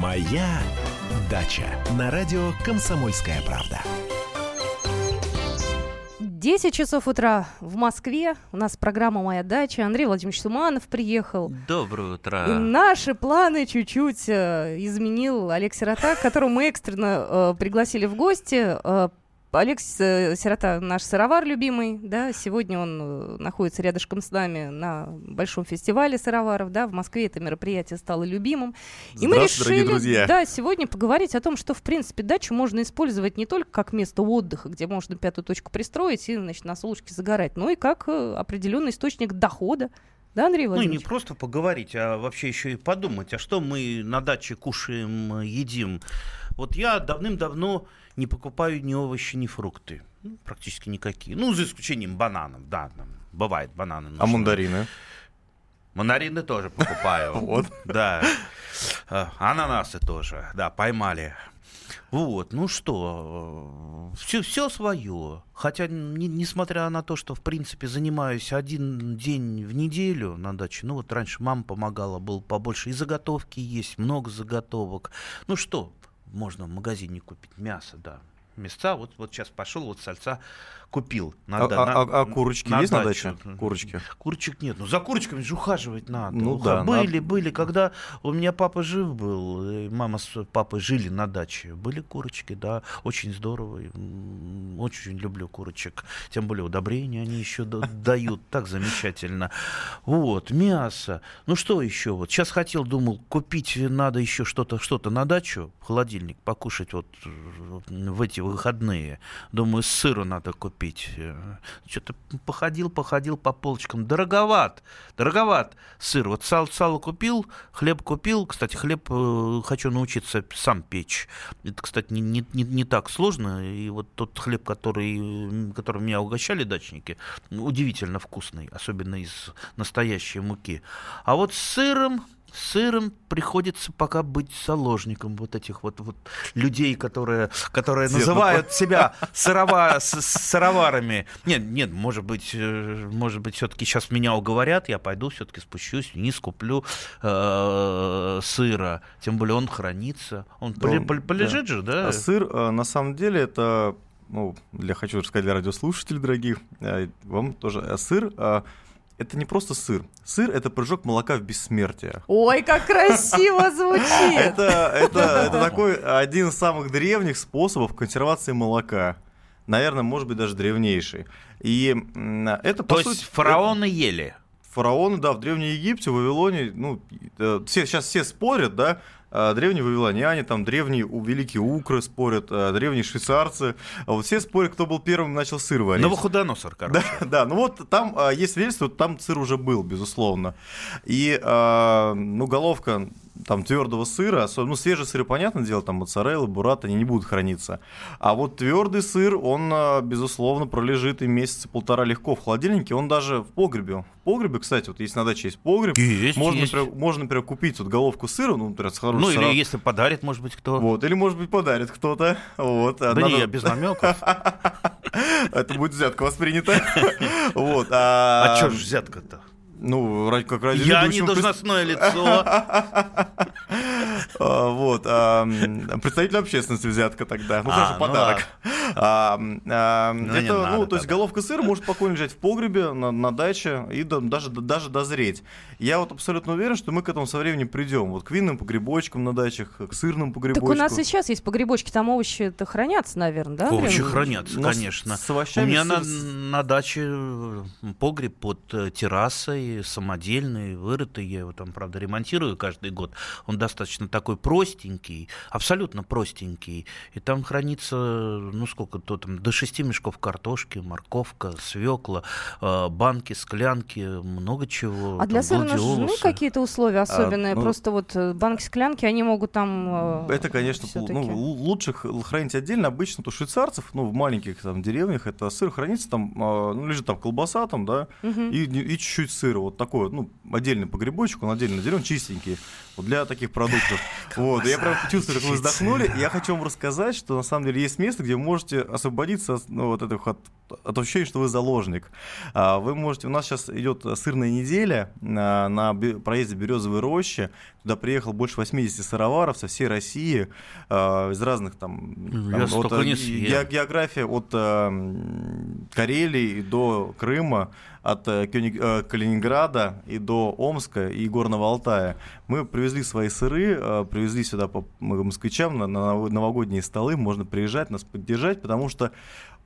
Моя дача на радио Комсомольская правда. 10 часов утра в Москве. У нас программа «Моя дача». Андрей Владимирович Суманов приехал. Доброе утро. И наши планы чуть-чуть э, изменил Олег Сирота, которого мы экстренно э, пригласили в гости. Э, Алекс э, Сирота, наш сыровар любимый, да, сегодня он э, находится рядышком с нами на большом фестивале сыроваров, да, в Москве это мероприятие стало любимым. И мы решили, друзья. да, сегодня поговорить о том, что, в принципе, дачу можно использовать не только как место отдыха, где можно пятую точку пристроить и, значит, на солнышке загорать, но и как э, определенный источник дохода, да, Андрей Ну, не просто поговорить, а вообще еще и подумать, а что мы на даче кушаем, едим. Вот я давным-давно не покупаю ни овощи, ни фрукты. Ну, практически никакие. Ну, за исключением бананов, да, там, бывает бананы. А мандарины? Мандарины тоже покупаю. Вот. Да. А, ананасы тоже, да, поймали. Вот, ну что, все, все свое. Хотя, не, несмотря на то, что, в принципе, занимаюсь один день в неделю на даче, ну вот раньше мама помогала, было побольше, и заготовки есть, много заготовок. Ну что, можно в магазине купить мясо, да. Мясца, вот, вот сейчас пошел, вот сальца купил. Надо, а, на, а, а курочки на есть дачу. на даче? Курочки? Курочек нет. Ну, за курочками же ухаживать надо. Ну, Уха. да, были, надо... были. Когда у меня папа жив был, мама с папой жили на даче, были курочки, да, очень здорово. Очень люблю курочек. Тем более удобрения они еще дают. Так замечательно. Вот, мясо. Ну, что еще? Вот сейчас хотел, думал, купить надо еще что-то что на дачу, холодильник, покушать вот в эти выходные. Думаю, сыру надо купить купить. Э, что-то походил, походил по полочкам. Дороговат, дороговат сыр. Вот сал, сало купил, хлеб купил. Кстати, хлеб э, хочу научиться сам печь. Это, кстати, не, не, не, не так сложно. И вот тот хлеб, который, которым меня угощали дачники, удивительно вкусный, особенно из настоящей муки. А вот с сыром сыром приходится пока быть заложником вот этих вот, вот людей, которые, которые называют себя сырова, с, сыроварами. Нет, нет, может быть, э, может быть, все-таки сейчас меня уговорят, я пойду все-таки спущусь, не скуплю э, сыра. Тем более он хранится. Он да, полежит да. же, да? А сыр, э, на самом деле, это, ну, для хочу рассказать для радиослушателей дорогих, э, вам тоже сыр это не просто сыр. Сыр — это прыжок молока в бессмертие. Ой, как красиво звучит! Это, это, это такой один из самых древних способов консервации молока. Наверное, может быть, даже древнейший. И это, по То сути... есть фараоны это... ели? Фараоны, да, в Древнем Египте, в Вавилоне, ну, э, все, сейчас все спорят, да, древние вавилоняне, там древние великие укры спорят, а, древние швейцарцы. А вот все спорят, кто был первым начал сыр варить. Новохудоносор, короче. Да, да, ну вот там есть свидетельство, там сыр уже был, безусловно. И, ну, головка там твердого сыра, особенно, ну, свежий сыр, понятное дело, там моцарелла, бурат, они не будут храниться. А вот твердый сыр, он, безусловно, пролежит и месяца полтора легко в холодильнике, он даже в погребе. В погребе, кстати, вот если на даче есть погреб, есть, можно, есть. Например, можно, например, купить вот головку сыра, ну, например, с хорошим Ну, или если подарит, может быть, кто. Вот, или, может быть, подарит кто-то. Вот. Да Надо... не, без намеков. Это будет взятка воспринята. Вот. А, а что ж взятка-то? Ну, ради как ради Я не должностное лицо. А, вот. Представитель общественности взятка тогда. Ну, хорошо, а, ну подарок. Ну, это, ну, то есть головка сыра может спокойно лежать в погребе, на даче и даже даже дозреть. Я вот абсолютно уверен, что мы к этому со временем придем. Вот к винным погребочкам на дачах, к сырным погребочкам. Так у нас и сейчас есть погребочки, там овощи-то хранятся, наверное, да? Овощи хранятся, конечно. У меня на даче погреб под э, террасой, самодельный, вырытый, я его там, правда, ремонтирую каждый год. Он достаточно такой простенький, абсолютно простенький. И там хранится, ну сколько-то там, до шести мешков картошки, морковка, свекла, э, банки, склянки, много чего. А для сыра нужны какие-то условия особенные? А, ну, Просто вот э, банки, склянки, они могут там... Э, это, конечно, ну, лучше хранить отдельно. Обычно то швейцарцев, ну, в маленьких там деревнях, это сыр хранится, там, ну, лежит там колбаса, там, да, угу. и, и чуть-чуть сыра сыра, вот такой, ну, отдельный погребочек, он отдельно делен, чистенький, вот для таких продуктов. Вот, я прям чувствую, как вы вздохнули, и я хочу вам рассказать, что на самом деле есть место, где вы можете освободиться ну, вот этих от от ощущения, что вы заложник. А, вы можете, у нас сейчас идет сырная неделя на, на проезде Березовой рощи. Туда приехал больше 80 сыроваров со всей России, а, из разных там... Я там от, не ге- география от а, Карелии до Крыма, от Калининграда и до Омска и Горного Алтая. Мы привезли свои сыры, привезли сюда по москвичам на новогодние столы. Можно приезжать, нас поддержать, потому что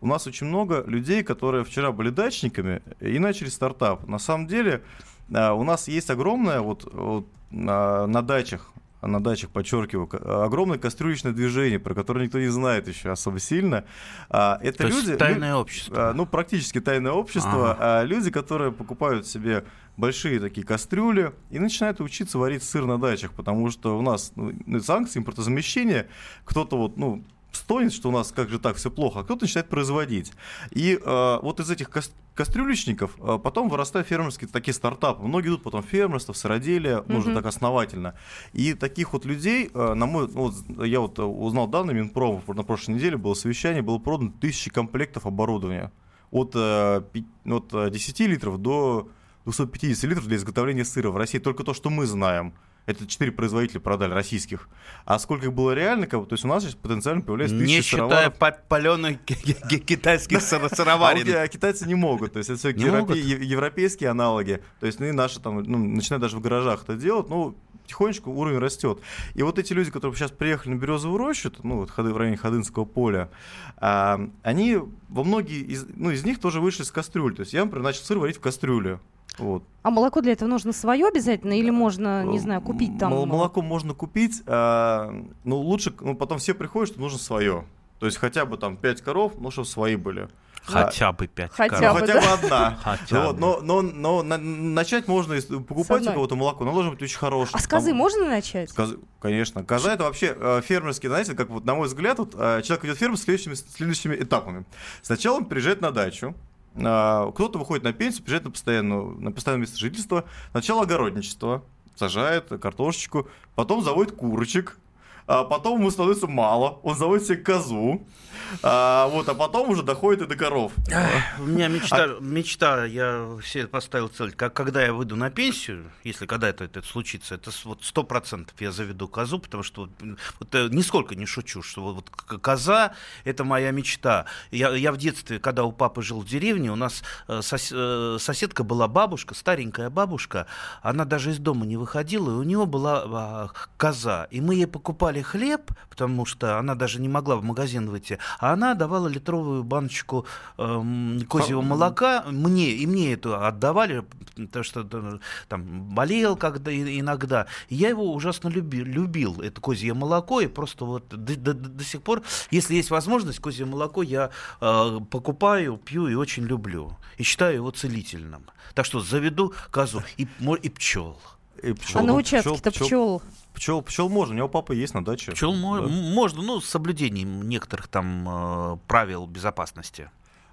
у нас очень много людей, которые вчера были дачниками и начали стартап. На самом деле у нас есть огромное вот, вот на дачах на дачах, подчеркиваю, огромное кастрюлечное движение, про которое никто не знает еще особо сильно. А, это То люди, тайное общество. Ну, практически тайное общество. Ага. Люди, которые покупают себе большие такие кастрюли и начинают учиться варить сыр на дачах, потому что у нас ну, санкции импортозамещения, кто-то вот, ну, стонет, что у нас как же так все плохо, а кто-то начинает производить. И э, вот из этих ка- кастрюлечников э, потом вырастают фермерские такие стартапы. Многие идут потом в фермерство, в сыроделие, mm-hmm. нужно так основательно. И таких вот людей, э, на мой, ну, вот, я вот узнал данные Минпрома, на прошлой неделе было совещание, было продано тысячи комплектов оборудования. От, э, от 10 литров до 250 литров для изготовления сыра в России. Только то, что мы знаем. Это четыре производителя продали российских. А сколько их было реально, как бы, то есть у нас сейчас потенциально появляется тысячи Не считая паленых китайских сыроварен. А китайцы не могут, то есть это все европейские аналоги. То есть ну, и наши там, ну, начинают даже в гаражах это делать, ну, потихонечку уровень растет. И вот эти люди, которые сейчас приехали на Березовую рощу, ну вот в районе Ходынского поля, а, они во многие из, ну, из них тоже вышли с кастрюль. То есть я, например, начал сыр варить в кастрюле. Вот. А молоко для этого нужно свое обязательно или можно, не знаю, купить там? Молоко можно купить, а, но лучше, ну потом все приходят, что нужно свое. То есть хотя бы там 5 коров, ну чтобы свои были. Хотя а, бы 5 хотя коров. Бы, хотя бы одна. Хотя вот, бы. Но, но, но, но начать можно покупать у кого-то молоко, но должно быть очень хорошее. А с козы там, можно начать? С козы, конечно. Коза это вообще э, фермерский, знаете, как вот на мой взгляд, вот, э, человек идет в ферму с следующими, следующими этапами. Сначала он приезжает на дачу, кто-то выходит на пенсию, приезжает на, постоянную, на постоянное место жительства. Сначала огородничество, сажает картошечку, потом заводит курочек, а потом ему становится мало, он заводит себе козу, а, вот, а потом уже доходит и до коров. У меня мечта, а... мечта, я себе поставил цель, как когда я выйду на пенсию, если когда-то это, это случится, это вот сто процентов я заведу козу, потому что вот, э, нисколько не шучу, что вот, вот коза это моя мечта. Я, я в детстве, когда у папы жил в деревне, у нас э, сос, э, соседка была бабушка, старенькая бабушка, она даже из дома не выходила, и у нее была коза, и мы ей покупали хлеб, потому что она даже не могла в магазин выйти, а она давала литровую баночку э, козьего молока мне, и мне это отдавали, потому что там болел когда иногда. И я его ужасно любил, любил, это козье молоко, и просто вот до, до, до сих пор, если есть возможность, козье молоко я э, покупаю, пью и очень люблю. И считаю его целительным. Так что заведу козу и, и пчел. И пчел. А на участке-то пчел. пчел Пчел, пчел можно, у него папа есть на даче. Пчел да. можно, ну, с соблюдением некоторых там э, правил безопасности.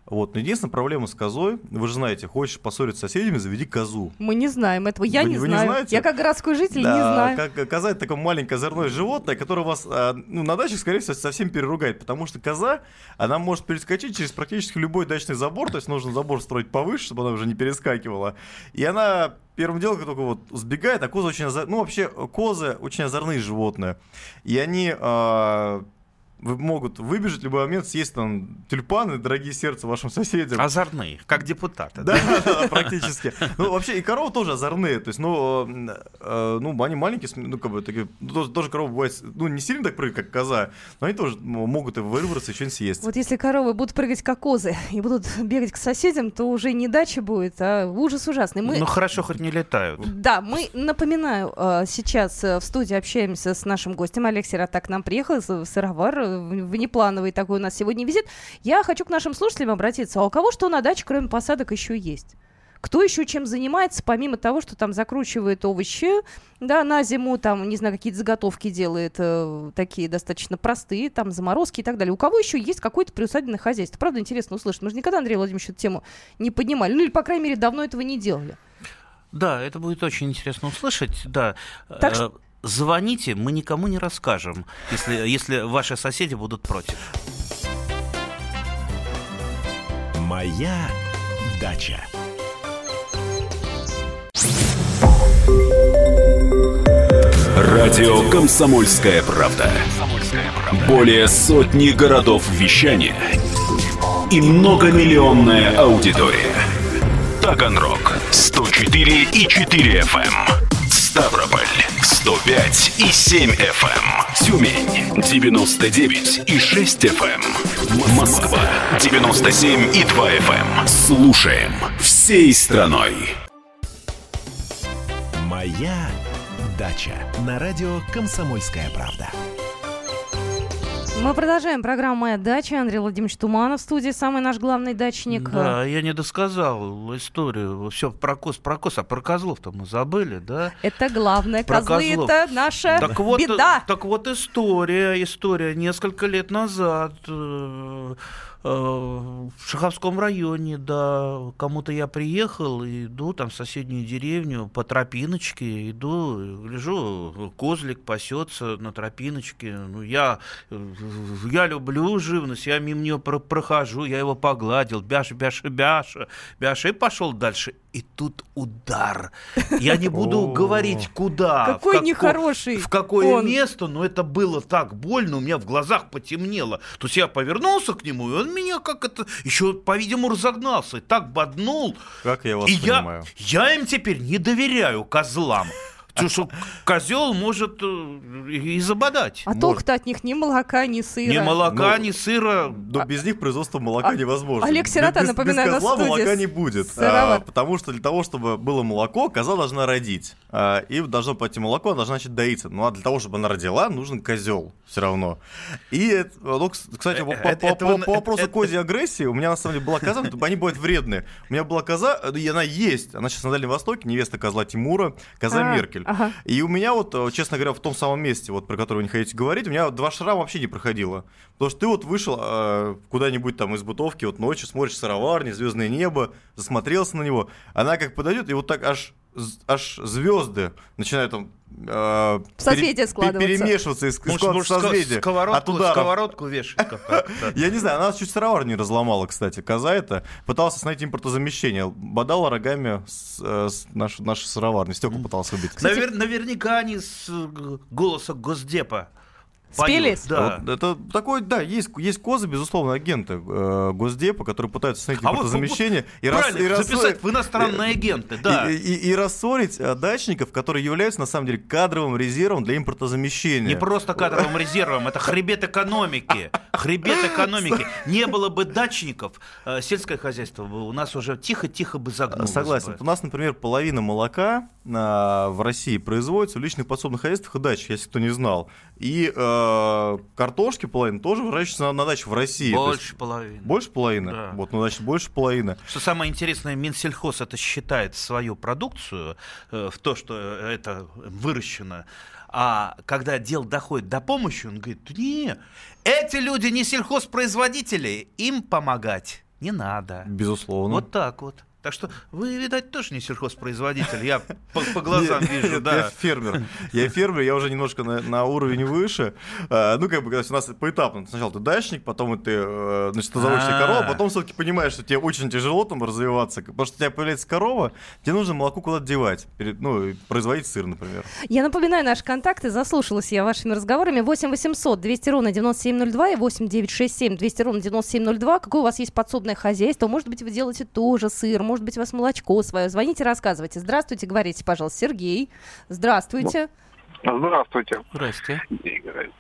Вот. Но единственная проблема с козой, вы же знаете, хочешь поссориться с соседями, заведи козу. Мы не знаем этого, я вы, не вы знаю. Не знаете? Я как городской житель да, не знаю. Как, коза это такое маленькое озорное животное, которое вас а, ну, на даче, скорее всего, совсем переругает, потому что коза, она может перескочить через практически любой дачный забор, то есть нужно забор строить повыше, чтобы она уже не перескакивала. И она первым делом только вот сбегает, а козы очень озор... ну вообще козы очень озорные животные, и они э, могут выбежать в любой момент, съесть там тюльпаны, дорогие сердца вашим соседям. Озорные, как депутаты. Да, да, практически. Ну, вообще, и коровы тоже озорные. То есть, ну, э, ну они маленькие, ну, как бы, такие, ну, тоже, тоже коровы бывают, ну, не сильно так прыгают, как коза, но они тоже могут и вырваться, и что-нибудь съесть. Вот если коровы будут прыгать, как козы, и будут бегать к соседям, то уже не дача будет, а ужас ужасный. Мы... Ну, хорошо, хоть не летают. Да, мы, напоминаю, э, сейчас э, в студии общаемся с нашим гостем. Алексей Ратак к нам приехал, сыровар, внеплановый такой у нас сегодня визит. Я хочу к нашим слушателям обратиться. А у кого что на даче, кроме посадок, еще есть? Кто еще чем занимается, помимо того, что там закручивает овощи, да, на зиму, там, не знаю, какие-то заготовки делает, э, такие достаточно простые, там, заморозки и так далее. У кого еще есть какое-то приусадебное хозяйство? Правда, интересно услышать. Мы же никогда, Андрей Владимирович, эту тему не поднимали. Ну, или, по крайней мере, давно этого не делали. Да, это будет очень интересно услышать, да. Так что э, звоните, мы никому не расскажем, если, если ваши соседи будут против. Моя дача. Радио «Комсомольская правда». Более сотни городов вещания и многомиллионная аудитория. Таганрог 104 и 4 FM. Эм. Ставрополь 105 и 7 FM. Эм. Тюмень 99 и 6 FM. Эм. Москва 97 и 2 FM. Слушаем всей страной. Моя дача на радио «Комсомольская правда». Мы продолжаем программу «Моя дача». Андрей Владимирович Туманов в студии, самый наш главный дачник. Да, я не досказал историю. Все про кос, про кос, а про козлов-то мы забыли, да? Это главное. Про Козлы козлов. это наша так вот, беда. Так вот история, история несколько лет назад. Э, в Шаховском районе, да, кому-то я приехал, иду там в соседнюю деревню по тропиночке, иду, лежу, козлик пасется на тропиночке, ну, я, я люблю живность, я мимо нее прохожу, я его погладил, бяша, бяша, бяша, бяша, и пошел дальше. И тут удар. Я не буду говорить, куда. Какой в нехороший. В какое место, но это было так больно, у меня в глазах потемнело. То есть я повернулся к нему, и он меня как это еще, по-видимому, разогнался, так боднул. Как я вас и понимаю. Я, я им теперь не доверяю козлам. Что козел может э, и забодать. А толку-то от них ни молока, ни сыра. Ни молока, Но, ни сыра. Но без них производство молока а, невозможно. Олег Сирота, без, напоминаю, без козла на молока не будет. А, потому что для того, чтобы было молоко, коза должна родить. А, и должно пойти молоко, она должна начать доиться. Ну а для того, чтобы она родила, нужен козел все равно. И, ну, кстати, по, по, по, по, по вопросу козьей агрессии, у меня на самом деле была коза, они бывают вредные. У меня была коза, и она есть. Она сейчас на Дальнем Востоке, невеста козла Тимура, коза а, Меркель. И у меня вот, э, честно говоря, в том самом месте, вот про которое вы не хотите говорить, у меня два шрама вообще не проходило. Потому что ты вот вышел э, куда-нибудь там из бутовки, вот ночью смотришь сыроварни, звездное небо, засмотрелся на него, она как подойдет, и вот так аж аж звезды начинают там э, созвездие складываться. перемешиваться из созвездия. Сковородку, от сковородку вешать. Я не знаю, она чуть сыровар не разломала, кстати, коза это. Пытался найти импортозамещение. Бодала рогами э, нашу нашу сыроварню. Стекла пытался убить. Наверняка они с голоса Госдепа Спелись? Да. Вот, это такой, да, есть, есть козы, безусловно, агенты э, Госдепа, которые пытаются снять а импортозамещение. Вот, и правильно, рас, записать и, в иностранные агенты, да. И, и, и рассорить э, дачников, которые являются, на самом деле, кадровым резервом для импортозамещения. Не просто кадровым резервом, это хребет экономики. Хребет экономики. Не было бы дачников, э, сельское хозяйство бы у нас уже тихо-тихо бы загнулось. Согласен. У нас, например, половина молока в России производится в личных подсобных хозяйствах и дачах, если кто не знал. И э, картошки половина тоже выращивается на, на даче в России. Больше есть, половины. Больше половины? Да. Вот, ну, значит, больше половины. Что самое интересное, Минсельхоз это считает свою продукцию, э, в то, что это выращено. А когда дело доходит до помощи, он говорит, не, эти люди не сельхозпроизводители, им помогать не надо. Безусловно. Вот так вот. Так что вы, видать, тоже не сельхозпроизводитель, я по, по глазам нет, вижу, нет, да. Я фермер. Я фермер, я уже немножко на, на уровень выше. А, ну, как бы, у нас поэтапно. Сначала ты дачник, потом ты, э, значит, ты заводишь корову, а потом все-таки понимаешь, что тебе очень тяжело там развиваться, потому что у тебя появляется корова, тебе нужно молоко куда-то девать, ну, производить сыр, например. Я напоминаю наши контакты, заслушалась я вашими разговорами. 8 800 200 ровно 9702 и 8 967 200 ровно 9702. Какое у вас есть подсобное хозяйство? Может быть, вы делаете тоже сыр, может быть, у вас молочко свое. Звоните, рассказывайте. Здравствуйте, говорите, пожалуйста, Сергей. Здравствуйте. Здравствуйте. Здрасте.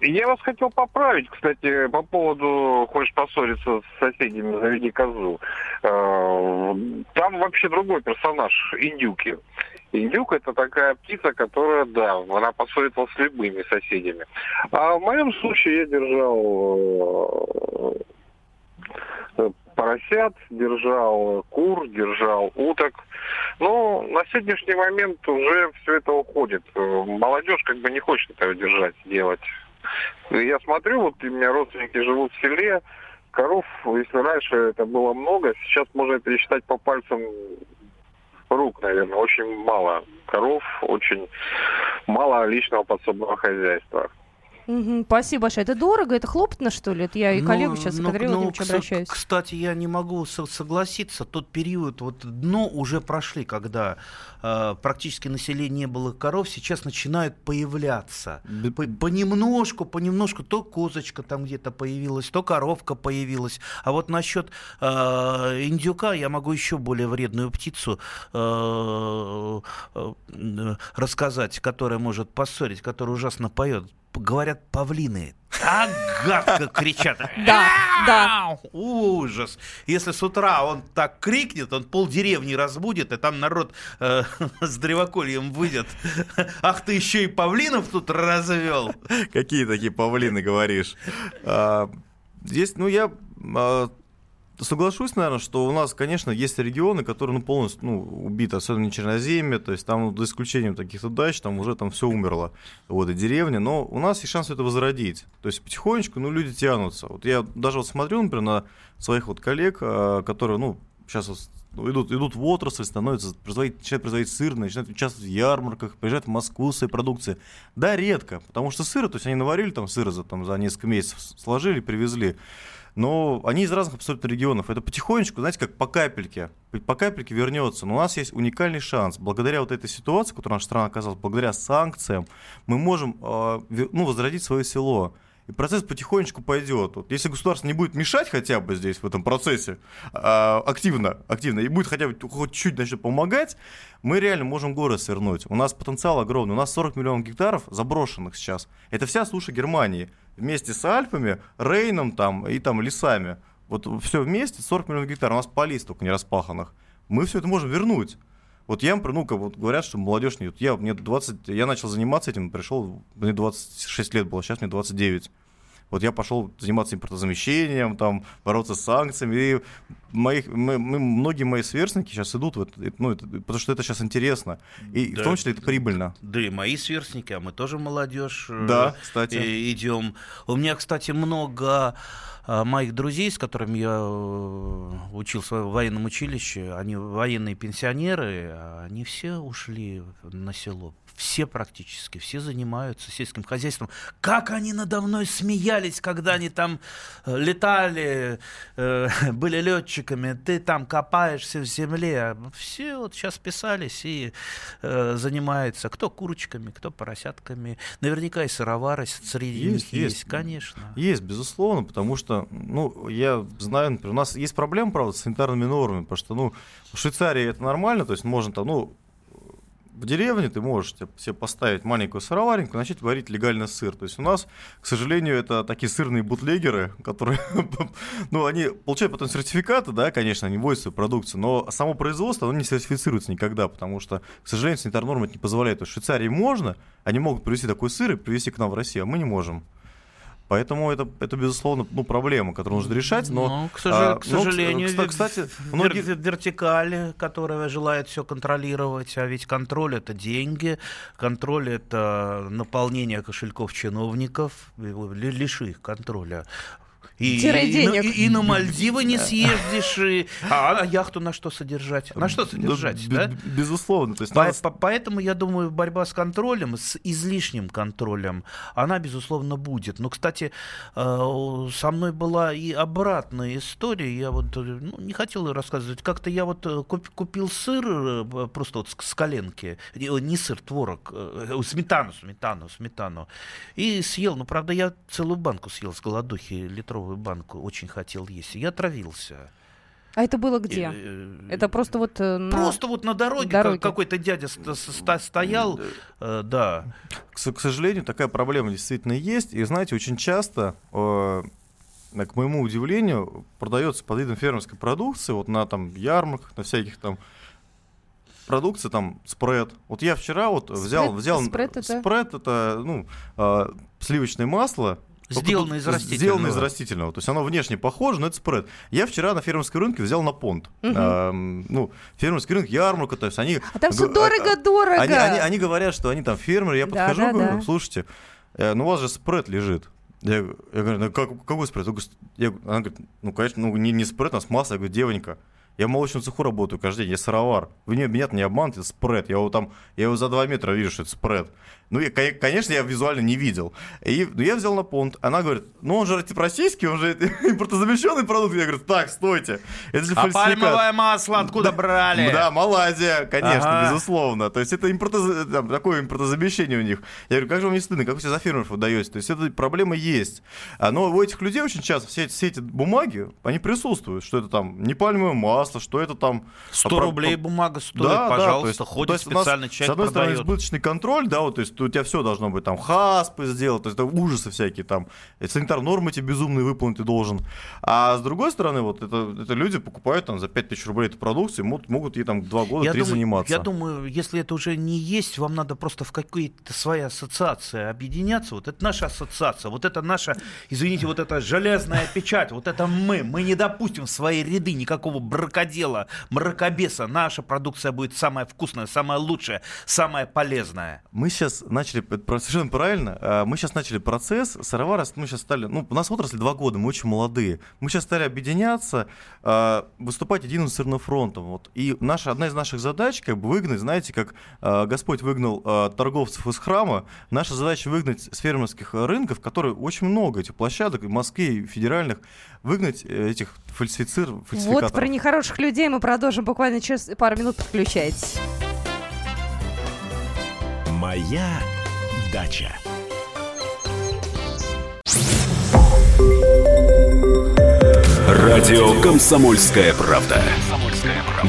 Я вас хотел поправить, кстати, по поводу хочешь поссориться с соседями, заведи козу. Э, там вообще другой персонаж, индюки. Индюк это такая птица, которая, да, она поссорится с любыми соседями. А в моем случае я держал э, поросят, держал кур, держал уток. Но на сегодняшний момент уже все это уходит. Молодежь как бы не хочет этого держать, делать. Я смотрю, вот у меня родственники живут в селе, коров, если раньше это было много, сейчас можно пересчитать по пальцам рук, наверное, очень мало коров, очень мало личного подсобного хозяйства. Мгм, Спасибо большое. Это дорого, это хлопотно, что ли? Это я и Ну, коллегу сейчас, ну, к Андрею Владимировичу, кс- обращаюсь. Кстати, я не могу со- согласиться. Тот период, вот дно уже прошли, когда э, практически население не было коров, сейчас начинают появляться. Б- По- Понемножку, понемножку, то козочка там где-то появилась, то коровка появилась. А вот насчет э, индюка я могу еще более вредную птицу э, э, э, рассказать, которая может поссорить, которая ужасно поет. Говорят, павлины. Так гадко кричат. Да, да. Ужас. Если с утра он так крикнет, он пол деревни разбудит, и там народ э, с древокольем выйдет. Ах, ты еще и павлинов тут развел. Какие такие павлины говоришь? А, Есть, ну я а, соглашусь, наверное, что у нас, конечно, есть регионы, которые ну, полностью ну, убиты, особенно Черноземье, то есть там, за исключением таких дач, там уже там все умерло, вот, и деревни, но у нас есть шанс это возродить. То есть потихонечку, ну, люди тянутся. Вот я даже вот смотрю, например, на своих вот коллег, а, которые, ну, сейчас вот ну, идут, идут в отрасль, становятся, производить, начинают производить сыр, начинают участвовать в ярмарках, приезжают в Москву с своей продукцией. Да, редко, потому что сыры, то есть они наварили там сыра за, там, за несколько месяцев, сложили, привезли. Но они из разных абсолютно регионов. Это потихонечку, знаете, как по капельке. По капельке вернется. Но у нас есть уникальный шанс. Благодаря вот этой ситуации, в которой наша страна оказалась, благодаря санкциям, мы можем ве- ну, возродить свое село. И процесс потихонечку пойдет. Вот если государство не будет мешать хотя бы здесь, в этом процессе, а, активно, активно, и будет хотя бы хоть чуть начнет помогать, мы реально можем город свернуть. У нас потенциал огромный. У нас 40 миллионов гектаров заброшенных сейчас. Это вся суша Германии. Вместе с Альпами, Рейном там, и там лесами. Вот все вместе 40 миллионов гектаров. У нас полей столько не распаханных. Мы все это можем вернуть. Вот я, ну, как вот говорят, что молодежь не... вот Я, мне 20, я начал заниматься этим, пришел, мне 26 лет было, сейчас мне 29. Вот я пошел заниматься импортозамещением, там, бороться с санкциями. И моих, мы, мы- многие мои сверстники сейчас идут, в это, ну, это- потому что это сейчас интересно. И Да. в том числе это прибыльно. Да и мои сверстники, а мы тоже молодежь. э, Да, кстати. идем. У меня, кстати, много а, моих друзей, с которыми я э, учился в военном училище, они военные пенсионеры, а они все ушли на село. Все практически, все занимаются сельским хозяйством. Как они надо мной смеялись, когда они там э, летали, э, были летчиками, ты там копаешься в земле. Все вот сейчас писались и э, занимаются. Кто курочками, кто поросятками. Наверняка и сыровары среди Есть, них есть, есть. конечно. Есть, безусловно, потому что, ну, я знаю, например, у нас есть проблема, правда, с санитарными нормами, потому что, ну, в Швейцарии это нормально, то есть можно там, ну, в деревне ты можешь себе поставить маленькую сыровареньку и начать варить легально сыр. То есть у нас, к сожалению, это такие сырные бутлегеры, которые, ну, они получают потом сертификаты, да, конечно, они вводят свою продукцию, но само производство, оно не сертифицируется никогда, потому что, к сожалению, санитарные нормы это не позволяют. То есть в Швейцарии можно, они могут привезти такой сыр и привезти к нам в Россию, а мы не можем. Поэтому это, это безусловно, ну, проблема, которую нужно решать, но... Ну, к, сожа- а, к ну, сожалению, вер- кстати, многие- вер- вертикаль, которая желает все контролировать, а ведь контроль это деньги, контроль это наполнение кошельков чиновников, Ли- лиши их контроля. И, Тире и на- денег. и- и на Мальдивы не съездишь, и- а, а яхту на что содержать? На что содержать, да? б- Безусловно. То есть По- надо- по- Поэтому я думаю, борьба с контролем, с излишним контролем, она, безусловно, будет. Но, кстати, э, со мной была и обратная история. Я вот э, ну, не хотел рассказывать. Как-то я вот э, куп- купил сыр просто вот с с коленки. Не сыр, творог. Сметану, сметану, сметану. И съел. Ну, правда, я целую банку съел с голодухи, литровую банку. Очень хотел есть. И я отравился. А это было где? Э, Это просто вот э, на- Просто вот на дороге, дороге. как- какой-то дядя ст- ст- стоял, э, да. к, к сожалению, такая проблема действительно есть. И, знаете, очень часто, э, э, к моему удивлению, продается под видом фермерской продукции, вот на там ярмарках, на всяких там продукции, там, спред. Вот я вчера вот взял... Спред- взял спред это? спред это, ну, э, сливочное масло, Сделано из растительного. Сделано из растительного. То есть оно внешне похоже, но это спред. Я вчера на фермерском рынке взял на понт. Мгм. Эм, ну, фермерский рынок, ярмарка, то есть они... А там все г- дорого-дорого. Они, они, они говорят, что они там фермеры. Я Да, подхожу, да, говорю, да. слушайте, э, ну у вас же спред лежит. Я, я говорю, ну как, какой спред? Я говорю, она говорит, ну, конечно, ну, не, не спред, а с маслом. Я говорю, девонька, Я в молочном цеху работаю каждый день, я сыровар. Вы не, меня не обманываете, это спред. Я его там, я его за 2 метра вижу, что это спред. Ну, я, кон- конечно, я визуально не видел. И ну, я взял на понт. Она говорит, ну он же типа российский, он же импортозамещенный продукт. Я говорю, так, стойте. Это же А фальсификат. пальмовое масло откуда брали? Да, Малайзия, конечно, Ага. безусловно. То есть это импортоз- там, такое импортозамещение у них. Я говорю, как же вам не стыдно, как вы себя за фермеров выдаете? То есть эта проблема есть. А, Но у этих людей очень часто все эти, все эти бумаги, они присутствуют, что это там не пальмовое масло, что это там... 100 а рублей про- бумага стоит, да, да, пожалуйста, то есть, то ходит есть у нас, специальный С человек одной стороны, избыточный контроль, да, вот, то есть у тебя все должно быть, там, хаспы сделать, то есть это ужасы всякие, там, и санитарные нормы эти безумные выполнить ты должен. А с другой стороны, вот, это, это люди покупают там за 5000 рублей эту продукцию, могут, могут ей там два года, Я три думаю, заниматься. я думаю, если это уже не есть, вам надо просто в какие-то свои ассоциации объединяться. Вот это наша ассоциация, вот это наша, извините, вот эта железная печать, вот это мы. Мы не допустим в свои ряды никакого бракодела, мракобеса. Наша продукция будет самая вкусная, самая лучшая, самая полезная. Мы сейчас начали, совершенно правильно, а, мы сейчас начали процесс, сыровара, мы сейчас стали, ну, у нас отрасль два года, мы очень молодые, мы сейчас стали объединяться, а, выступать единым сырным фронтом, вот, и наша, одна из наших задач, как бы выгнать, знаете, как а, Господь выгнал торговцев из храма, наша задача выгнать с фермерских рынков, которые очень много этих площадок, и в Москве, и федеральных, выгнать э, этих фальсифицир. Вот про нехороших людей мы продолжим буквально через пару минут. Подключайтесь. Моя дача. Радио «Комсомольская правда».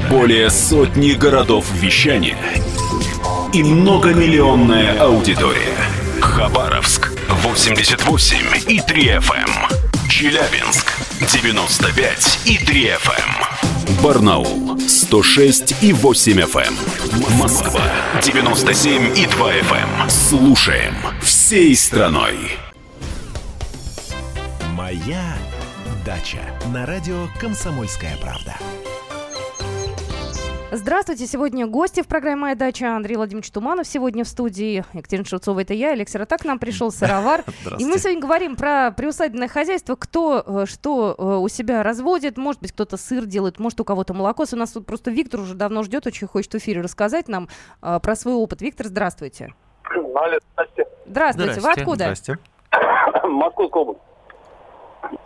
Более сотни городов вещания и многомиллионная аудитория. Хабаровск 88 и 3 FM. Челябинск 95 и 3 FM. Барнаул 106 и 8 FM. Москва 97 и 2 FM. Слушаем всей страной. Моя дача. На радио «Комсомольская правда». Здравствуйте. Сегодня гости в программе «Моя дача» Андрей Владимирович Туманов. Сегодня в студии Екатерина Шевцова, это я, Алексей Ротак к нам пришел, сыровар. И мы сегодня говорим про приусадебное хозяйство, кто э, что э, у себя разводит. Может быть, кто-то сыр делает, может, у кого-то молоко. У нас тут просто Виктор уже давно ждет, очень хочет в эфире рассказать нам э, про свой опыт. Виктор, здравствуйте. Алло, здрасте. Здравствуйте. Вы откуда? Здрасте. Московская область.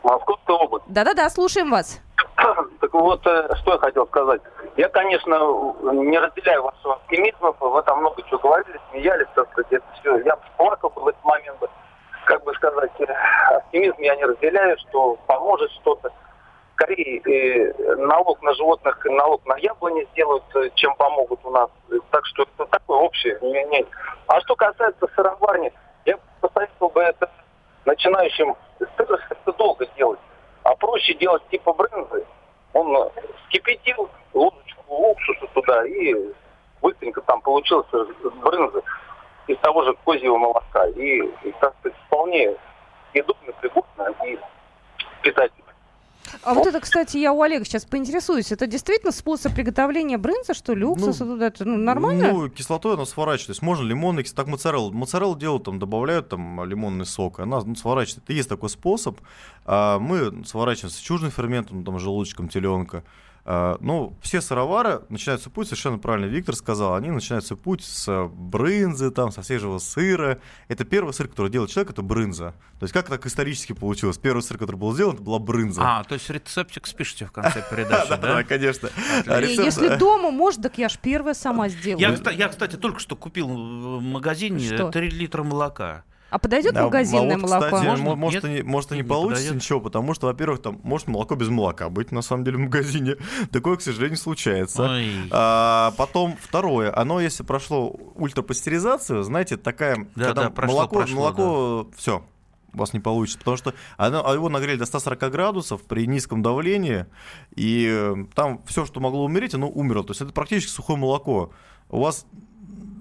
Московская область. Да-да-да, слушаем вас. Так вот, э, что я хотел сказать. Я, конечно, не разделяю вашего оптимизма, вы там много чего говорили, смеялись, так сказать, это все. Я плакал в этот момент, как бы сказать, э, оптимизм я не разделяю, что поможет что-то. Скорее, э, налог на животных налог на яблони сделают, э, чем помогут у нас. Так что это такое общее мнение. А что касается сыроварни, я посоветовал бы это начинающим это долго делать. А проще делать типа брынзы. Он э, вскипятил ложечку уксуса туда и быстренько там получилось брынзы из того же козьего молока. И, и так сказать, вполне съедобно, пригодно и питательно. А вот это, кстати, я у Олега сейчас поинтересуюсь. Это действительно способ приготовления брынза, что ли, уксуса туда? Это, ну, нормально? Ну, кислотой она сворачивает. То есть можно лимонный так моцарелла. Моцареллу делают, там, добавляют там лимонный сок, она ну, сворачивает. Это есть такой способ. А, мы сворачиваем с чужным ферментом, там, желудочком теленка. А, ну, все сыровары начинаются путь, совершенно правильно Виктор сказал, они начинаются путь с брынзы, там, со свежего сыра. Это первый сыр, который делает человек, это брынза. То есть как так исторически получилось? Первый сыр, который был сделан, это была брынза. А, то есть рецептик спишите в конце передачи, Да, да, конечно. Рецепт- Если дома может, так я ж первая сама сделаю. Я, кста- я, кстати, только что купил в магазине Что? 3 литра молока. А подойдет Да, магазинное а вот, молоко? Кстати, Можно? мо- может, Нет? и не, может, и не Не получится подойдет? ничего, потому что, во-первых, там может молоко без молока быть, на самом деле, в магазине. Такое, к сожалению, случается. Ой. А, потом второе, оно, если прошло ультрапастеризацию, знаете, такая, Да, когда да, прошло, молоко, прошло, молоко, все, у вас не получится, потому что оно, а его нагрели до 140 градусов при низком давлении, и э, там все, что могло умереть, оно умерло. То есть это практически сухое молоко. У вас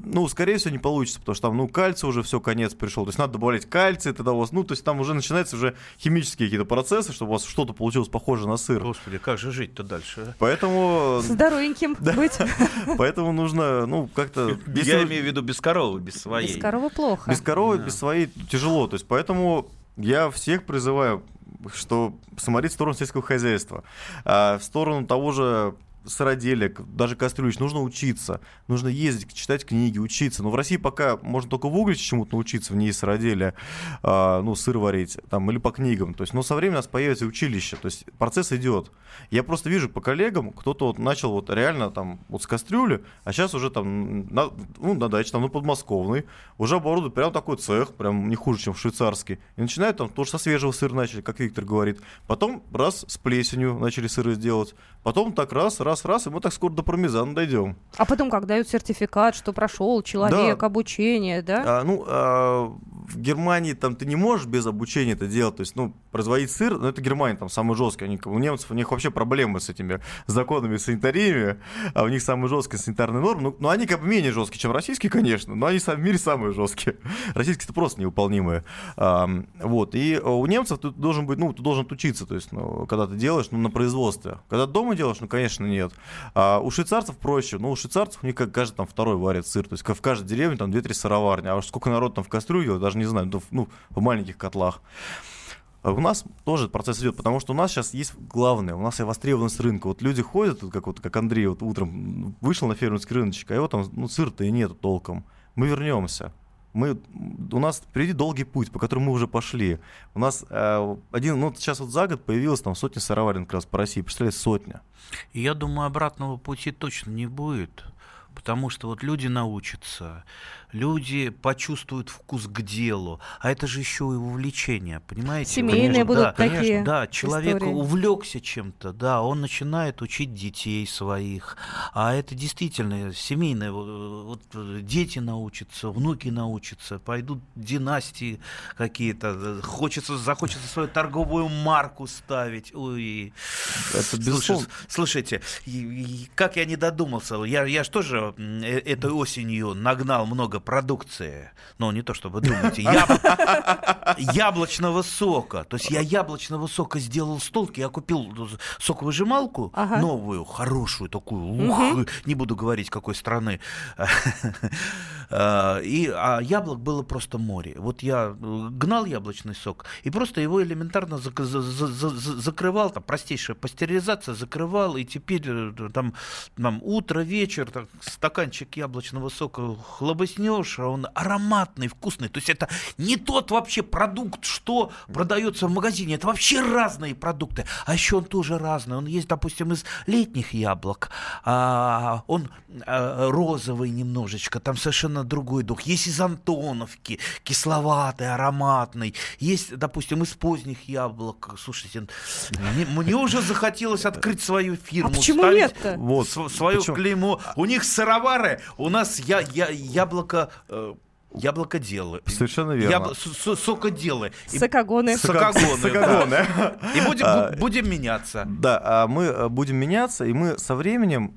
ну, скорее всего, не получится, потому что там, ну, кальций уже все, конец пришел. То есть надо добавлять кальций, тогда у вас, ну, то есть там уже начинаются уже химические какие-то процессы, чтобы у вас что-то получилось похоже на сыр. Господи, как же жить-то дальше? а? Поэтому, Здоровеньким быть. поэтому нужно, ну, как-то... если Я имею в виду без коровы, без своей. Без коровы плохо. Без коровы, Да. без своей тяжело. То есть поэтому я всех призываю, что смотреть в сторону сельского хозяйства, а в сторону того же сыроделия, даже кастрюлич, нужно учиться. Нужно ездить, читать книги, учиться. Но в России пока можно только в Угличе чему-то научиться, вне сыроделия, а, ну, сыр варить, там, или по книгам. То есть, но со временем у нас появится училище. То есть процесс идет. Я просто вижу по коллегам, кто-то вот начал вот реально там вот с кастрюли, а сейчас уже там на, ну, на даче, там, ну, подмосковный, уже оборудуют прям такой цех, прям не хуже, чем в швейцарский. И начинают там тоже со свежего сыра начали, как Виктор говорит. Потом раз с плесенью начали сыры делать. Потом так раз, раз, раз, и мы так скоро до пармезана дойдем. А потом, как дают сертификат, что прошел человек, Да. обучение, да? А, ну, а, в Германии там ты не можешь без обучения это делать. То есть, ну, производить сыр, ну, это Германия там самый жесткий. Они, у немцев у них вообще проблемы с этими законами санитариями, а у них самые жесткие санитарные нормы. Ну, ну, они как бы менее жесткие, чем российские, конечно, но они в мире самые жесткие. Российские-то просто невыполнимые. А, вот. И а, у немцев ты должен быть, ну, ты должен учиться, то есть, ну, когда ты делаешь, ну, на производстве. Когда дома делаешь, ну, конечно, нет. А у швейцарцев проще. Ну, у швейцарцев у них как каждый там второй варит сыр. То есть в каждой деревне там 2-3 сыроварни. А уж сколько народ там в кастрюле делает, даже не знаю, ну, в- маленьких котлах. А У нас тоже процесс идет, потому что у нас сейчас есть главное, у нас и востребованность рынка. Вот люди ходят, вот как вот как Андрей вот утром вышел на фермерский рыночек, а его там ну, сыр-то и нету толком. Мы вернемся. Мы, у нас впереди долгий путь, по которому мы уже пошли. У нас э, один, ну сейчас вот за год появилось там сотни сыроварен как раз по России, представляете, сотня. Я думаю, обратного пути точно не будет. Потому что вот люди научатся, люди почувствуют вкус к делу, а это же еще и увлечение, понимаете? Семейные Конечно, будут да, такие конечно, да, человек истории. увлекся чем-то, да, он начинает учить детей своих, а это действительно семейное, вот, дети научатся, внуки научатся, пойдут династии какие-то, хочется, захочется свою торговую марку ставить, ой, Это безусловно. слушайте, и как я не додумался, я, я же тоже э- этой осенью нагнал много продукции, ну не то чтобы думаете, яб- яблочного сока, то есть я яблочного сока сделал столки, я купил соковыжималку Ага. новую, хорошую такую, ух, не буду говорить какой страны, А, и а яблок было просто море. Вот я э, гнал яблочный сок и просто его элементарно зак- за- за- за- за- закрывал, там простейшая пастеризация, закрывал, и теперь э, там, там утро, вечер, так, стаканчик яблочного сока хлобыснешь, а он ароматный, вкусный. То есть это не тот вообще продукт, что продается в магазине, это вообще разные продукты. А еще он тоже разный. Он есть, допустим, из летних яблок, а, он а, розовый немножечко, там совершенно другой дух. Есть из Антоновки, кисловатый, ароматный. Есть, допустим, из поздних яблок. Слушайте, мне, мне уже захотелось открыть свою фирму. А почему нет-то? Вот. св- свое Почему? клеймо. У них сыровары, у нас я, я, яблоко... э, Яблоко делы. Совершенно верно. Сокоделы. И- Сокогоны. Сокогоны. Сокогоны. да. И будем, А, бу- будем меняться. Да, а мы э, будем меняться, и мы со временем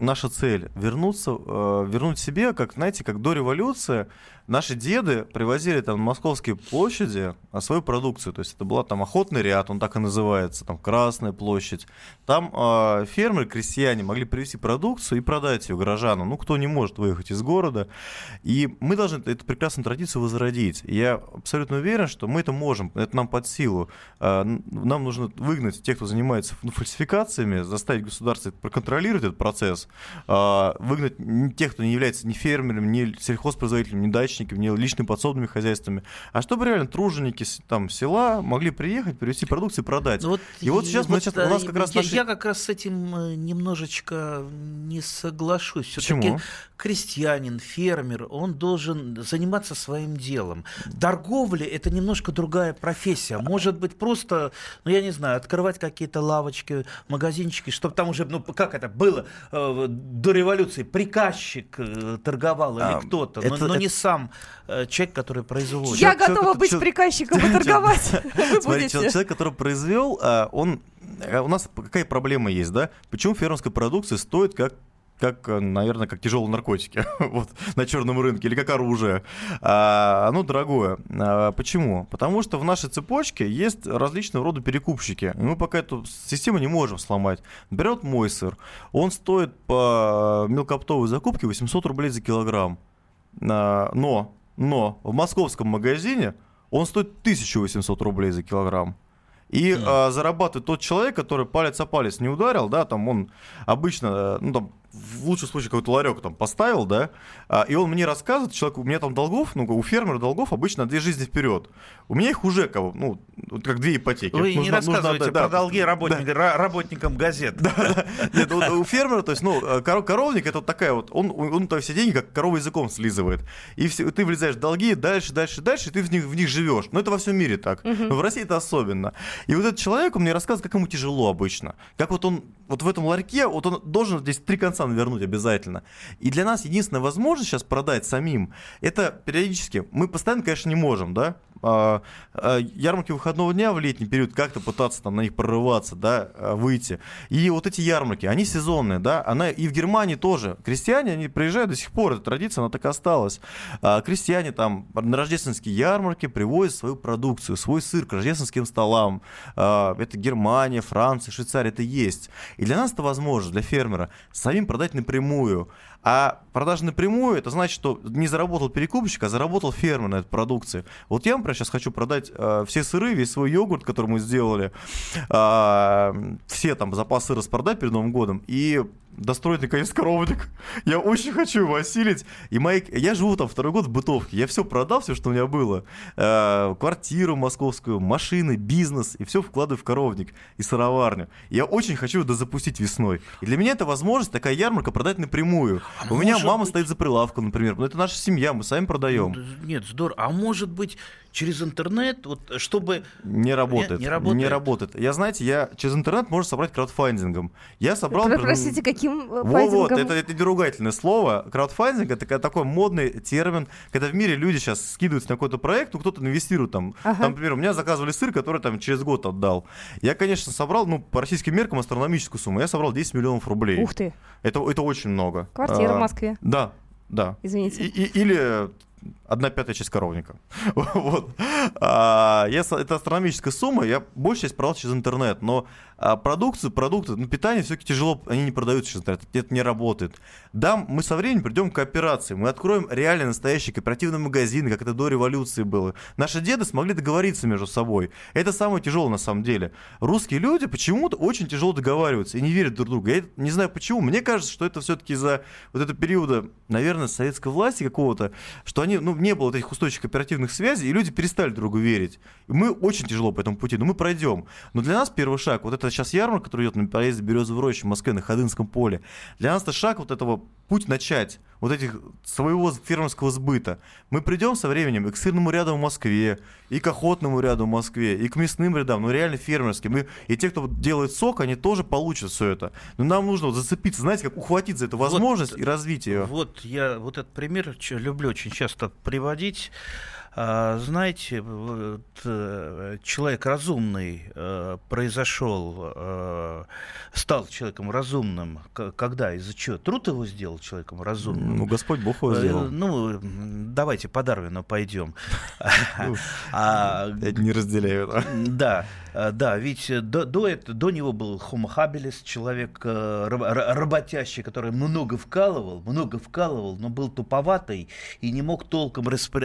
наша цель вернуться, э, вернуть себе, как знаете, как до революции наши деды привозили там на московские площади а, свою продукцию. То есть это была там охотный ряд, он так и называется, там Красная площадь. Там э, фермеры, крестьяне могли привезти продукцию и продать ее горожанам. Ну, кто не может выехать из города. И мы должны эту прекрасную традицию возродить. Я абсолютно уверен, что мы это можем, это нам под силу. Э, Нам нужно выгнать тех, кто занимается ну, фальсификациями, заставить государство проконтролировать этот процесс, э, выгнать тех, кто не является ни фермерами, ни сельхозпроизводителями, ни дачниками, ни личными подсобными хозяйствами, а чтобы реально труженики там села могли приехать, привезти продукцию и продать. Ну Вот, И вот сейчас мы сейчас- у нас как раз я, наши- я как раз с этим э, немножечко не соглашусь. Все-таки Почему? крестьянин, фермер, он должен заниматься своим делом. Торговля это немножко другая профессия. Может быть, просто, ну я не знаю, открывать какие-то лавочки, магазинчики, чтобы там уже, ну как это было э, до революции, приказчик э, торговал или А, кто-то, это- но, но не это- э, человек, который производит. Я Человек, готова это быть чё- приказчиком и торговать. Смотри, человек, который произвел, он а, у нас какая проблема есть, да? Почему фермерская продукция стоит как как, э, наверное, как тяжелые наркотики вот, на черном рынке или как оружие. А, оно дорогое. А, почему? Потому что в нашей цепочке есть различного рода перекупщики. И мы пока эту систему не можем сломать. Вот мой сыр. Он стоит по мелкооптовой закупке 800 рублей за килограмм. А, но, но в московском магазине он стоит 1800 рублей за килограмм. И э, зарабатывает тот человек, который палец о палец не ударил, да, там он обычно, э, ну там в лучшем случае какой-то ларек там поставил, да, а, и он мне рассказывает, человек, у меня там долгов, ну, у фермера долгов обычно две жизни вперед. У меня их уже, как, ну, как две ипотеки. Вы Нужно- не нужно рассказывайте отдать, про да. долги работника- ра- работникам газет. Нет, у, у фермера, то есть, ну, э, коро- коровник это вот такая вот, он, он, то все деньги как корова языком слизывает. И все, ты влезаешь в долги дальше, дальше, дальше, и ты в них, в них живешь. Но это во всем мире так. Но в России это особенно. И вот этот человек, он мне рассказывает, как ему тяжело обычно. Как вот он, вот в этом ларьке, вот он должен здесь три конца навернуть обязательно. И для нас единственная возможность сейчас продать самим, это периодически, мы постоянно, конечно, не можем, да, а, а, ярмарки выходного дня в летний период как-то пытаться там на них прорываться, да, а, выйти. И вот эти ярмарки, они сезонные, да, она и в Германии тоже. Крестьяне, они приезжают до сих пор, эта традиция, она так и осталась. Крестьяне там на рождественские ярмарки привозят свою продукцию, свой сыр к рождественским столам. Это Германия, Франция, Швейцария, это есть. И для нас это возможно, для фермера, самим продать напрямую. А продажа напрямую, это значит, что не заработал перекупщик, а заработал фермер на этой продукции. Вот я, например, сейчас хочу продать э, все сыры, весь свой йогурт, который мы сделали, а, все там запасы распродать перед Новым годом и достроить наконец коровник. Я очень хочу его осилить. И мои... я живу там второй год в бытовке. Я все продал, все, что у меня было. Э, квартиру московскую, машины, бизнес. И все вкладываю в коровник и сыроварню. Я очень хочу это запустить весной. И для меня это возможность, такая ярмарка, продать напрямую. У меня мама быть- стоит за прилавком, например. Но это наша семья, мы сами продаем. Ну, Нет, здорово. А может быть, через интернет, вот, чтобы... Не работает. Не- не работает? Не работает. Я, знаете, я через интернет можно собрать краудфандингом. Я собрал... Вы, простите, каким э, Вот, вот, файтингом? это, это не ругательное слово. Краудфандинг это такой модный термин, когда в мире люди сейчас скидываются на какой-то проект, ну кто-то инвестирует там. Ага. Там, например, у меня заказывали сыр, который там через год отдал. Я, конечно, собрал, ну, по российским меркам астрономическую сумму. Я собрал 10 миллионов рублей. Ух ты, Это, это очень много. Квартира А, в Москве, Да, да. извините. И- и- или одна пятая часть коровника. вот. А, я, это астрономическая сумма, я большую часть продал через интернет, но а, продукцию, продукты, ну, питание все-таки тяжело, они не продаются через интернет, это не работает. Да, мы со временем придем к кооперации, мы откроем реально настоящие кооперативные магазины, как это до революции было. Наши деды смогли договориться между собой. Это самое тяжелое на самом деле. Русские люди почему-то очень тяжело договариваются и не верят друг другу. Я не знаю почему. Мне кажется, что это все-таки из-за вот этого периода, наверное, советской власти какого-то, что они, ну, не было вот этих устойчивых кооперативных связей, и люди перестали друг другу верить. И мы очень тяжело по этому пути, но мы пройдем. Но для нас первый шаг, вот это сейчас ярмарка, который идет на поезде Березовой рощи в Москве на Ходынском поле, для нас это шаг вот этого путь начать, вот этих своего фермерского сбыта. Мы придем со временем и к сырному ряду в Москве, и к охотному ряду в Москве, и к мясным рядам, ну реально фермерским. И, и те, кто вот делает сок, они тоже получат все это. Но нам нужно вот зацепиться, знаете, как ухватить за эту Вот, возможность и развить ее. Вот я вот этот пример люблю очень часто приводить. А, Знаете, вот, э, человек разумный э, произошел, э, стал человеком разумным, когда, из-за чего? Труд его сделал человеком разумным. Ну, Господь Бог его сделал. Ну, давайте по Дарвину пойдем. Ну, А, Я не разделяю это. Да, да, ведь до, до, до него был Homo habilis, человек раб- ра- работящий, который много вкалывал, много вкалывал, но был туповатый и не мог толком распор-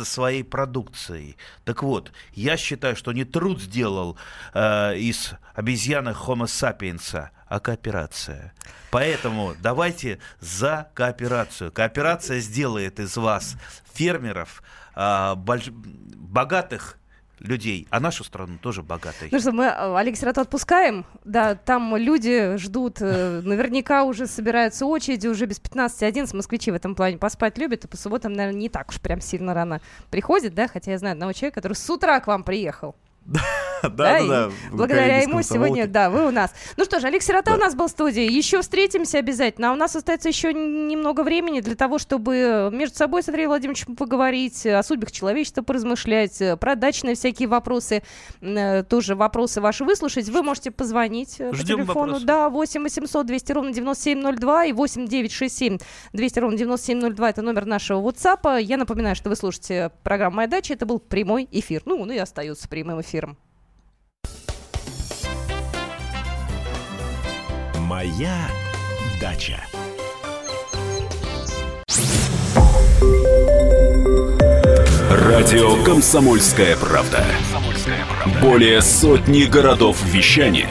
распорядиться своей продукцией. Так вот, я считаю, что не труд сделал э, из обезьяны Homo sapiens, а кооперация. Поэтому давайте за кооперацию. Кооперация сделает из вас фермеров, больш- богатых людей, а нашу страну тоже богатой. Ну что, мы э, Олег Сироту отпускаем. Да, там люди ждут, э, наверняка уже собираются очереди, уже без 15-11. Москвичи в этом плане поспать любят, и по субботам, наверное, не так уж прям сильно рано приходят, да, хотя я знаю одного человека, который с утра к вам приехал. Да, Да, да. Благодаря ему сегодня, да, вы у нас. Ну что ж, Олег Сирота у нас был в студии. Еще встретимся обязательно. А у нас остается еще немного времени для того, чтобы между собой с Андреем Владимировичем поговорить, о судьбах человечества поразмышлять, про дачные всякие вопросы, э, тоже вопросы ваши выслушать. Вы можете позвонить э, по телефону. Да, 8 800 200 ровно 9702 и 8 967 200 ровно 9702 это номер нашего WhatsApp. Я напоминаю, что вы слушаете программу «Моя дача». Это был прямой эфир. Ну, он и остается прямым эфиром. Моя дача. Радио «Комсомольская правда». Более сотни городов вещания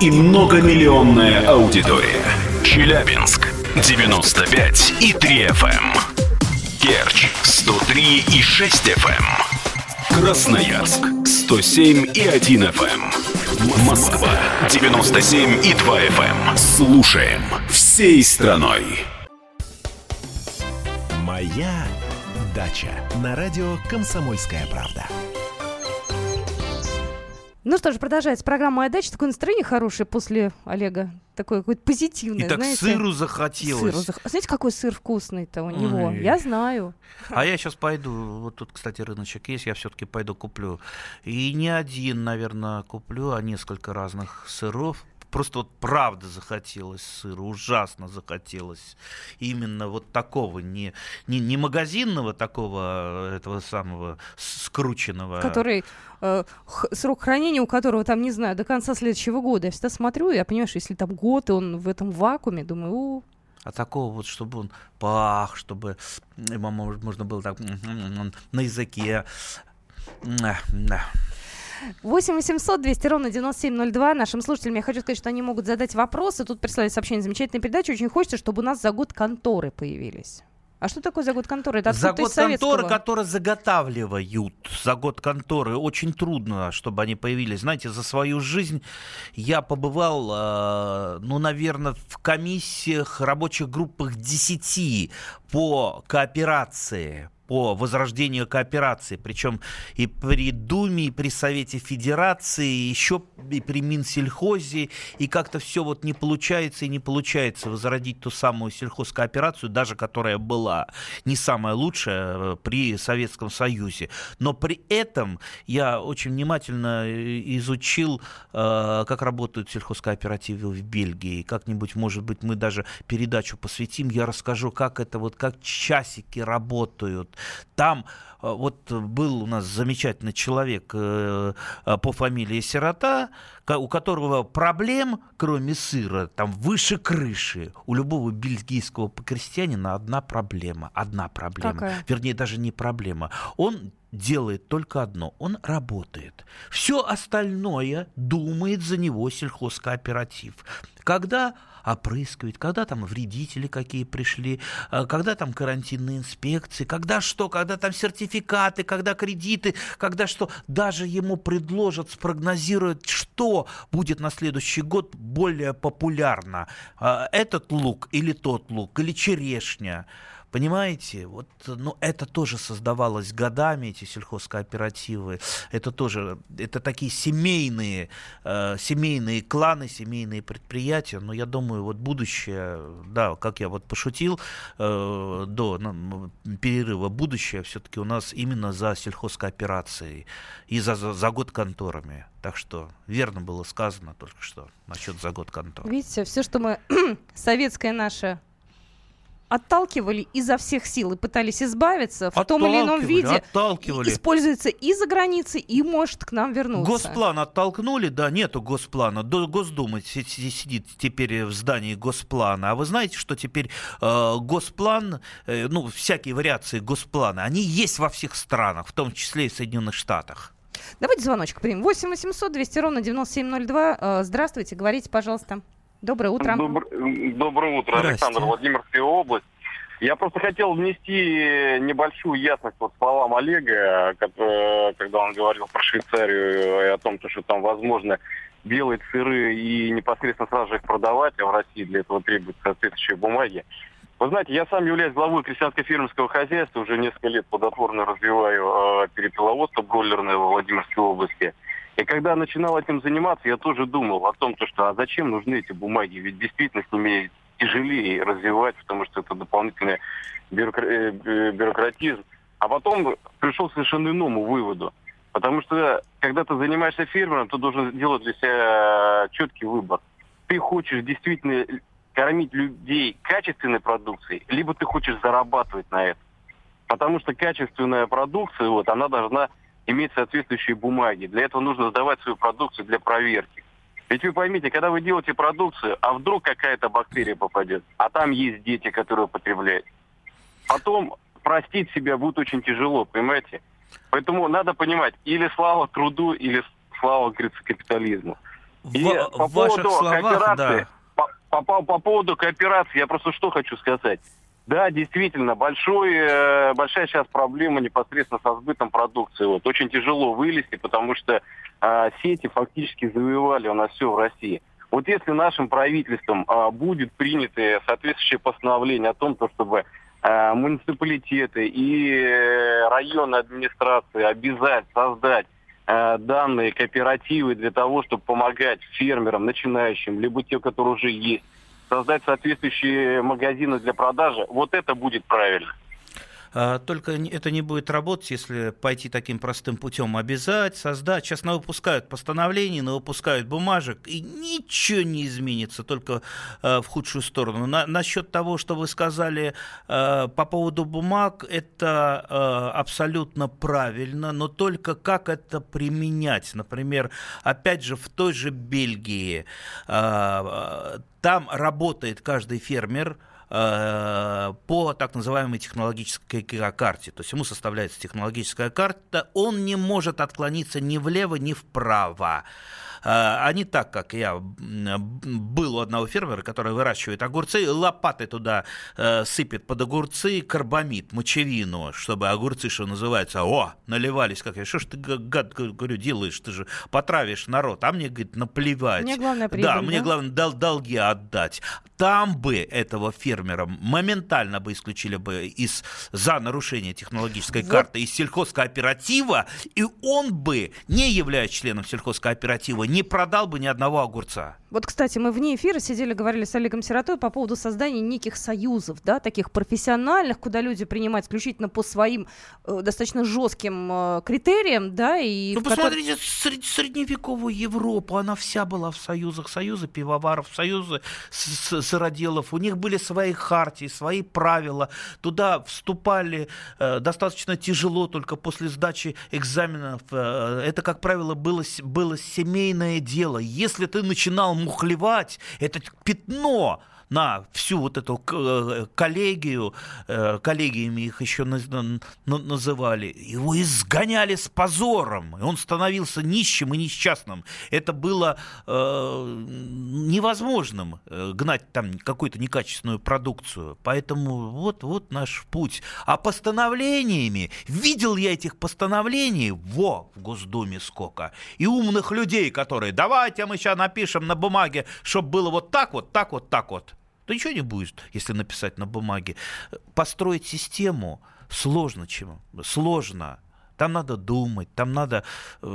и многомиллионная аудитория. Челябинск 95 и 3 FM. Керчь 103 и 6 FM. Красноярск 107 и 1 FM. Москва 97 и 2 FM. Слушаем всей страной. Моя дача на радио Комсомольская правда. Ну что ж, продолжается программа «Моя дача». Такое настроение хорошее после Олега. Такое какое-то позитивное, И так знаете. сыру захотелось. Сыру зах- Знаете, какой сыр вкусный-то у него? Ой. Я знаю. А я сейчас пойду, вот тут, кстати, рыночек есть, я все-таки пойду куплю. И не один, наверное, куплю, а несколько разных сыров. Просто вот правда захотелось сыра, ужасно захотелось. Именно вот такого, не, не, не магазинного такого, э, этого самого скрученного. Который э, срок хранения у которого там, не знаю, до конца следующего года. Я всегда смотрю, я понимаю, что если там год, и он в этом вакууме, думаю, у, А такого вот, чтобы он пах, чтобы его мож- можно было так на языке. Да. 8 800 200 ровно 9702. Нашим слушателям я хочу сказать, что они могут задать вопросы. Тут прислали сообщение. Замечательная передача. Очень хочется, чтобы у нас за год конторы появились. А что такое за год конторы? Это За год конторы, которые заготавливают, за год конторы очень трудно, чтобы они появились. Знаете, за свою жизнь я побывал, э, ну, наверное, в комиссиях, рабочих группах 10 по кооперации, по возрождению кооперации, причем и при Думе, и при Совете Федерации, и еще и при Минсельхозе, и как-то все вот не получается и не получается возродить ту самую сельхозкооперацию, даже которая была не самая лучшая э, при Советском Союзе. Но при этом я очень внимательно э, изучил, э, как работают сельхозкооперативы в Бельгии. Как-нибудь, может быть, мы даже передачу посвятим, я расскажу, как это вот, как часики работают. Там э, вот был у нас замечательный человек э, э, по фамилии Сирота, у которого проблем, кроме сыра, там выше крыши. У любого бельгийского крестьянина одна проблема. Одна проблема. Какая? Вернее, даже не проблема. Он делает только одно. Он работает. Все остальное думает за него сельхозкооператив. Когда опрыскивает, когда там вредители какие пришли, э, когда там карантинные инспекции, когда что, когда там сертификаты, когда кредиты, когда что. Даже ему предложат, спрогнозируют, что будет на следующий год более популярно. Э, Этот лук или тот лук, или черешня. Понимаете, вот, ну, это тоже создавалось годами, эти сельхозкооперативы. Это тоже, это такие семейные, э, семейные кланы, семейные предприятия. Но я думаю, вот будущее, да, как я вот пошутил э, до ну, перерыва, будущее все-таки у нас именно за сельхозкооперацией и за, за, за год конторами. Так что верно было сказано только что насчет за год контор. Видите, все, что мы советское наше отталкивали изо всех сил и пытались избавиться в том или ином виде, Отталкивали. используется и за границей, и может к нам вернуться. Госплан оттолкнули, да, нету госплана. До Госдумы си- си- сидит теперь в здании Госплана. А вы знаете, что теперь э, Госплан, э, ну, всякие вариации Госплана, они есть во всех странах, в том числе и в Соединенных Штатах. Давайте звоночек примем. 8 800 200 ровно 9702. Э, Здравствуйте, говорите, пожалуйста. Доброе утро. Добр- Доброе утро, Здрасте. Александр, Владимирская область. Я просто хотел внести небольшую ясность вот словам Олега, который- когда он говорил про Швейцарию и о том, что там возможно делать сыры и непосредственно сразу же их продавать, а в России для этого требуются соответствующие бумаги. Вы знаете, я сам являюсь главой крестьянско-фермерского хозяйства, уже несколько лет плодотворно развиваю э, перепеловодство бройлерное во Владимирской области. И когда начинал этим заниматься, я тоже думал о том, то, что а зачем нужны эти бумаги? Ведь действительно с ними тяжелее развивать, потому что это дополнительный э, бю- бюрократизм. А потом пришел к совершенно иному выводу. Потому что, когда ты занимаешься фермером, ты должен сделать для себя четкий выбор. Ты хочешь действительно кормить людей качественной продукцией, либо ты хочешь зарабатывать на этом. Потому что качественная продукция, вот, она должна иметь соответствующие бумаги. Для этого нужно сдавать свою продукцию для проверки. Ведь вы поймите, когда вы делаете продукцию, а вдруг какая-то бактерия попадет, а там есть дети, которые употребляют. Потом простить себя будет очень тяжело, понимаете? Поэтому надо понимать, или слава труду, или слава, как говорится, капитализму. И В, по в ваших поводу словах, кооперации, да. по- по- по поводу кооперации, я просто что хочу сказать. Да, действительно, большой, э, большая сейчас проблема непосредственно со сбытом продукции. Вот, очень тяжело вылезти, потому что э, сети фактически завоевали у нас все в России. Вот если нашим правительством э, будет принято соответствующее постановление о том, то, чтобы э, муниципалитеты и э, районные администрации обязать создать э, данные кооперативы для того, чтобы помогать фермерам, начинающим, либо те, которые уже есть, создать соответствующие магазины для продажи, вот это будет правильно. А, Только это не будет работать, если пойти таким простым путем. Обязать, создать. Сейчас выпускают постановлений, выпускают бумажек, и ничего не изменится, только э, в худшую сторону. На, насчет того, что вы сказали э, по поводу бумаг, это абсолютно правильно, но только как это применять? Например, опять же, в той же Бельгии там работает каждый фермер, по так называемой технологической карте. То есть ему составляется технологическая карта, он не может отклониться ни влево, ни вправо. Э, Они так, как я был у одного фермера, который выращивает огурцы, лопатой туда э, сыпет под огурцы карбамид, мочевину, чтобы огурцы, что называется, о, наливались, как я, что ж ты, гад, говорю, делаешь, ты же потравишь народ, а мне, говорит, наплевать. Мне главное Да, прибыль, мне да? главное дол- долги отдать. Там бы этого фермера моментально бы исключили бы из за нарушение технологической Вот. карты из сельхозкооператива, и он бы, не являясь членом сельхозкооператива, не продал бы ни одного огурца. Вот, кстати, мы вне эфира сидели, говорили с Олегом Сиротой по поводу создания неких союзов, да, таких профессиональных, куда люди принимают исключительно по своим э, достаточно жестким э, критериям, да, и ну, в которых- посмотрите, сред- средневековую Европу, она вся была в союзах, союзы пивоваров, союзы с- сыроделов, у них были свои хартии, свои правила, туда вступали э, достаточно тяжело, только после сдачи экзаменов, Э, это, как правило, было, было семейное дело, если ты начинал мухлевать, это пятно на всю вот эту э, коллегию, э, коллегиями их еще наз- на- на- называли, его изгоняли с позором, и он становился нищим и несчастным. Это было э, невозможным гнать там какую-то некачественную продукцию. Поэтому вот, вот наш путь. А постановлениями, видел я этих постановлений, во, в Госдуме сколько, и умных людей, которые, давайте мы сейчас напишем на бумаге, чтобы было вот так вот, так вот, так вот. Да ничего не будет, если написать на бумаге. Построить систему сложно чем? Сложно. Там надо думать, там надо э,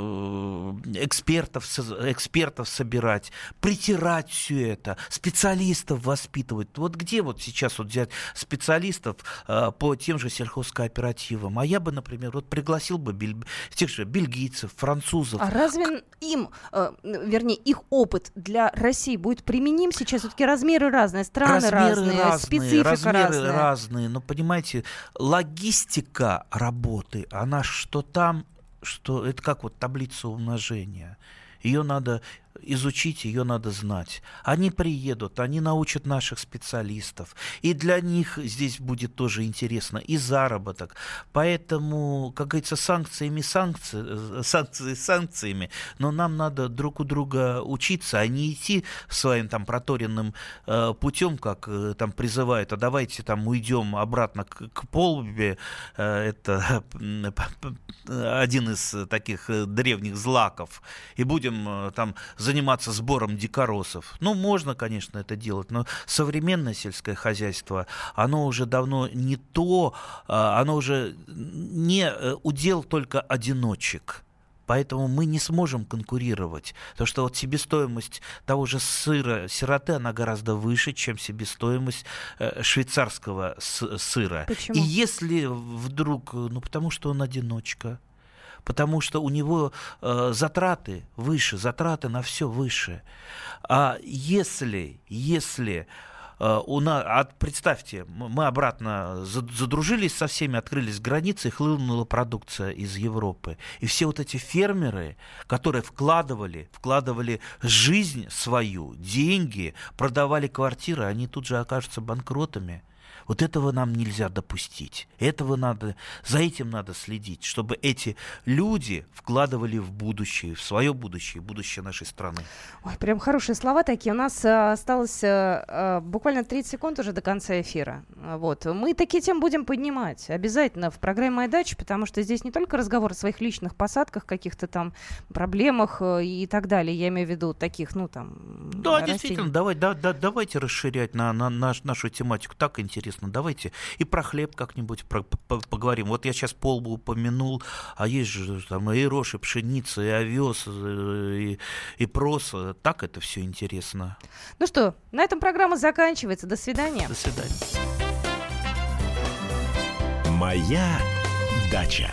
экспертов, экспертов собирать, притирать все это, специалистов воспитывать. Вот где вот сейчас вот взять специалистов э, по тем же сельхозкооперативам? А я бы, например, вот пригласил бы бель- тех же бельгийцев, французов. А разве им, э, вернее, их опыт для России будет применим сейчас? Все-таки размеры разные, страны разные, специфика размеры разная. разные. Но понимаете, логистика работы, она что там, что это как вот таблица умножения. Ее надо изучить, ее надо знать. Они приедут, они научат наших специалистов. И для них здесь будет тоже интересно и заработок. Поэтому, как говорится, санкциями санкции, э, санкции санкциями, но нам надо друг у друга учиться, а не идти своим там проторенным э, путем, как э, там призывают, а давайте там уйдем обратно к, к полбе. Э, это п- один из э, таких э, древних злаков. И будем э, там заниматься сбором дикоросов. Ну, можно, конечно, это делать, но современное сельское хозяйство, оно уже давно не то, а, оно уже не э, удел только одиночек. Поэтому мы не сможем конкурировать. Потому что вот себестоимость того же сыра, сироты, она гораздо выше, чем себестоимость э, швейцарского сыра. Почему? И если вдруг, ну потому что он одиночка, потому что у него э, затраты выше, затраты на все выше. А если, если э, у нас, а представьте, мы обратно за- задружились со всеми, открылись границы, хлынула продукция из Европы. И все вот эти фермеры, которые вкладывали, вкладывали жизнь свою, деньги, продавали квартиры, они тут же окажутся банкротами. Вот этого нам нельзя допустить. Этого надо, за этим надо следить, чтобы эти люди вкладывали в будущее, в свое будущее, будущее нашей страны. Ой, прям хорошие слова такие. У нас а, осталось а, буквально 30 секунд уже до конца эфира. Вот. Мы такие темы будем поднимать обязательно в программе «Моя дача», потому что здесь не только разговор о своих личных посадках, каких-то там проблемах э, и так далее. Я имею в виду таких, ну, там... Да, растений. действительно, давай, да, да, давайте расширять на, на наш, нашу тематику. Так интересно. Давайте и про хлеб как-нибудь про, по, поговорим. Вот я сейчас полбу упомянул, а есть же там и рожь, и пшеница, и овес, э, и, и проса. Так это все интересно. Ну что, на этом программа заканчивается. До свидания. До свидания. Моя дача.